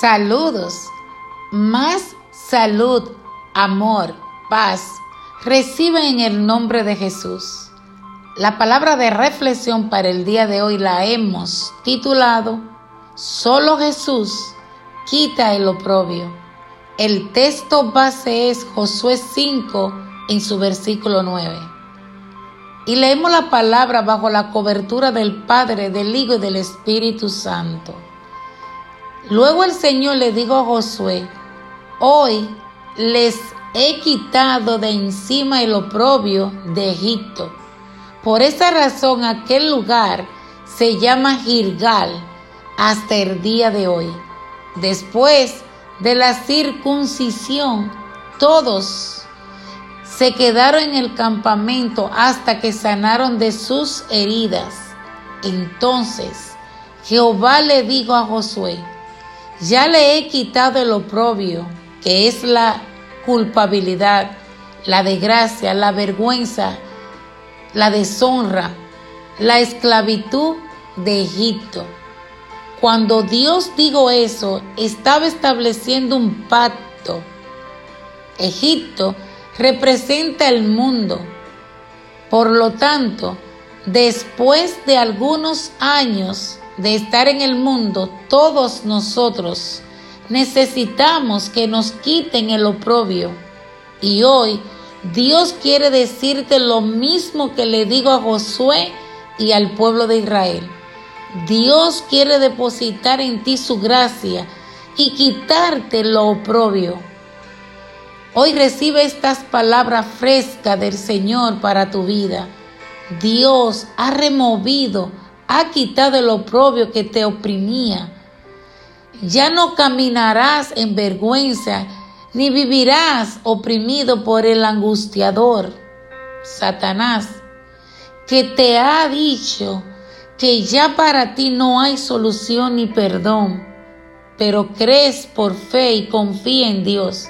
Saludos. Más salud, amor, paz. Recibe en el nombre de Jesús. La palabra de reflexión para el día de hoy la hemos titulado Solo Jesús quita el oprobio. El texto base es Josué 5 en su versículo 9. Y leemos la palabra bajo la cobertura del Padre, del Hijo y del Espíritu Santo. Luego el Señor le dijo a Josué, hoy les he quitado de encima el oprobio de Egipto. Por esa razón aquel lugar se llama Gilgal hasta el día de hoy. Después de la circuncisión, todos se quedaron en el campamento hasta que sanaron de sus heridas. Entonces Jehová le dijo a Josué, ya le he quitado el oprobio, que es la culpabilidad, la desgracia, la vergüenza, la deshonra, la esclavitud de Egipto. Cuando Dios dijo eso, estaba estableciendo un pacto. Egipto representa el mundo. Por lo tanto, después de algunos años de estar en el mundo, todos nosotros necesitamos que nos quiten el oprobio. Y hoy Dios quiere decirte lo mismo que le digo a Josué y al pueblo de Israel. Dios quiere depositar en ti su gracia y quitarte lo oprobio. Hoy recibe estas palabras frescas del Señor para tu vida. Dios ha removido ha quitado el oprobio que te oprimía. Ya no caminarás en vergüenza, ni vivirás oprimido por el angustiador, Satanás, que te ha dicho que ya para ti no hay solución ni perdón, pero crees por fe y confía en Dios.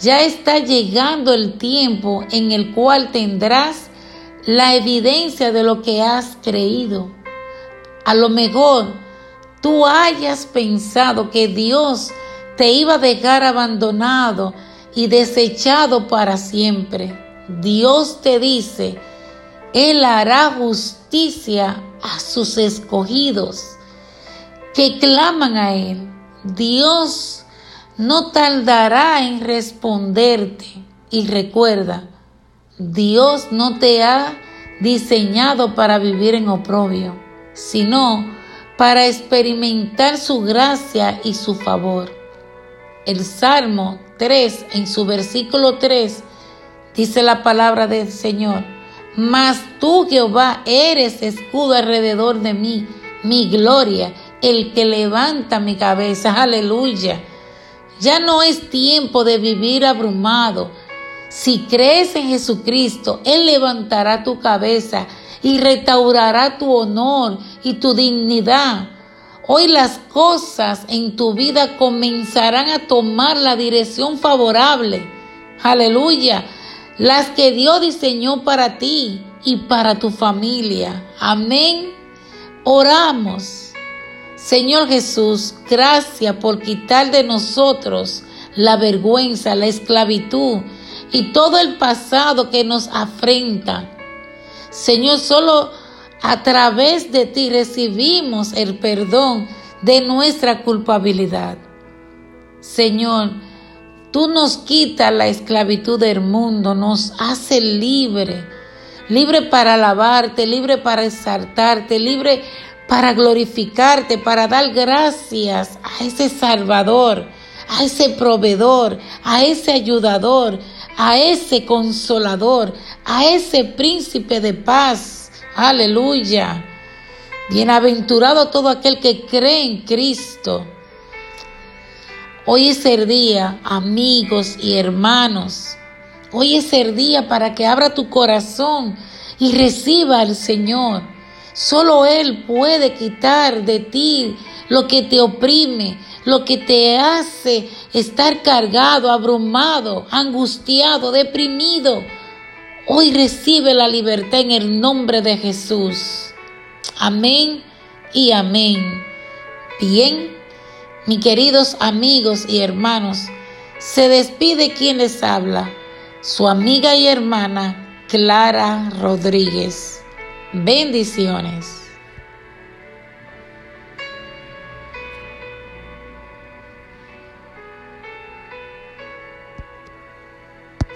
Ya está llegando el tiempo en el cual tendrás la evidencia de lo que has creído. A lo mejor tú hayas pensado que Dios te iba a dejar abandonado y desechado para siempre. Dios te dice, Él hará justicia a sus escogidos que claman a Él. Dios no tardará en responderte. Y recuerda, Dios no te ha diseñado para vivir en oprobio sino para experimentar su gracia y su favor. El Salmo 3, en su versículo 3, dice la palabra del Señor, mas tú Jehová eres escudo alrededor de mí, mi gloria, el que levanta mi cabeza, aleluya. Ya no es tiempo de vivir abrumado. Si crees en Jesucristo, Él levantará tu cabeza y restaurará tu honor y tu dignidad. Hoy las cosas en tu vida comenzarán a tomar la dirección favorable. Aleluya. Las que Dios diseñó para ti y para tu familia. Amén. Oramos. Señor Jesús, gracias por quitar de nosotros la vergüenza, la esclavitud y todo el pasado que nos afrenta. Señor, solo a través de ti recibimos el perdón de nuestra culpabilidad. Señor, tú nos quitas la esclavitud del mundo, nos hace libre, libre para alabarte, libre para exaltarte, libre para glorificarte, para dar gracias a ese Salvador, a ese proveedor, a ese ayudador, a ese consolador, a ese príncipe de paz. Aleluya. Bienaventurado todo aquel que cree en Cristo. Hoy es el día, amigos y hermanos. Hoy es el día para que abra tu corazón y reciba al Señor. Solo Él puede quitar de ti lo que te oprime, lo que te hace estar cargado, abrumado, angustiado, deprimido. Hoy recibe la libertad en el nombre de Jesús. Amén y amén. Bien, Mis queridos amigos y hermanos, se despide quien les habla, su amiga y hermana Clara Rodríguez. Bendiciones.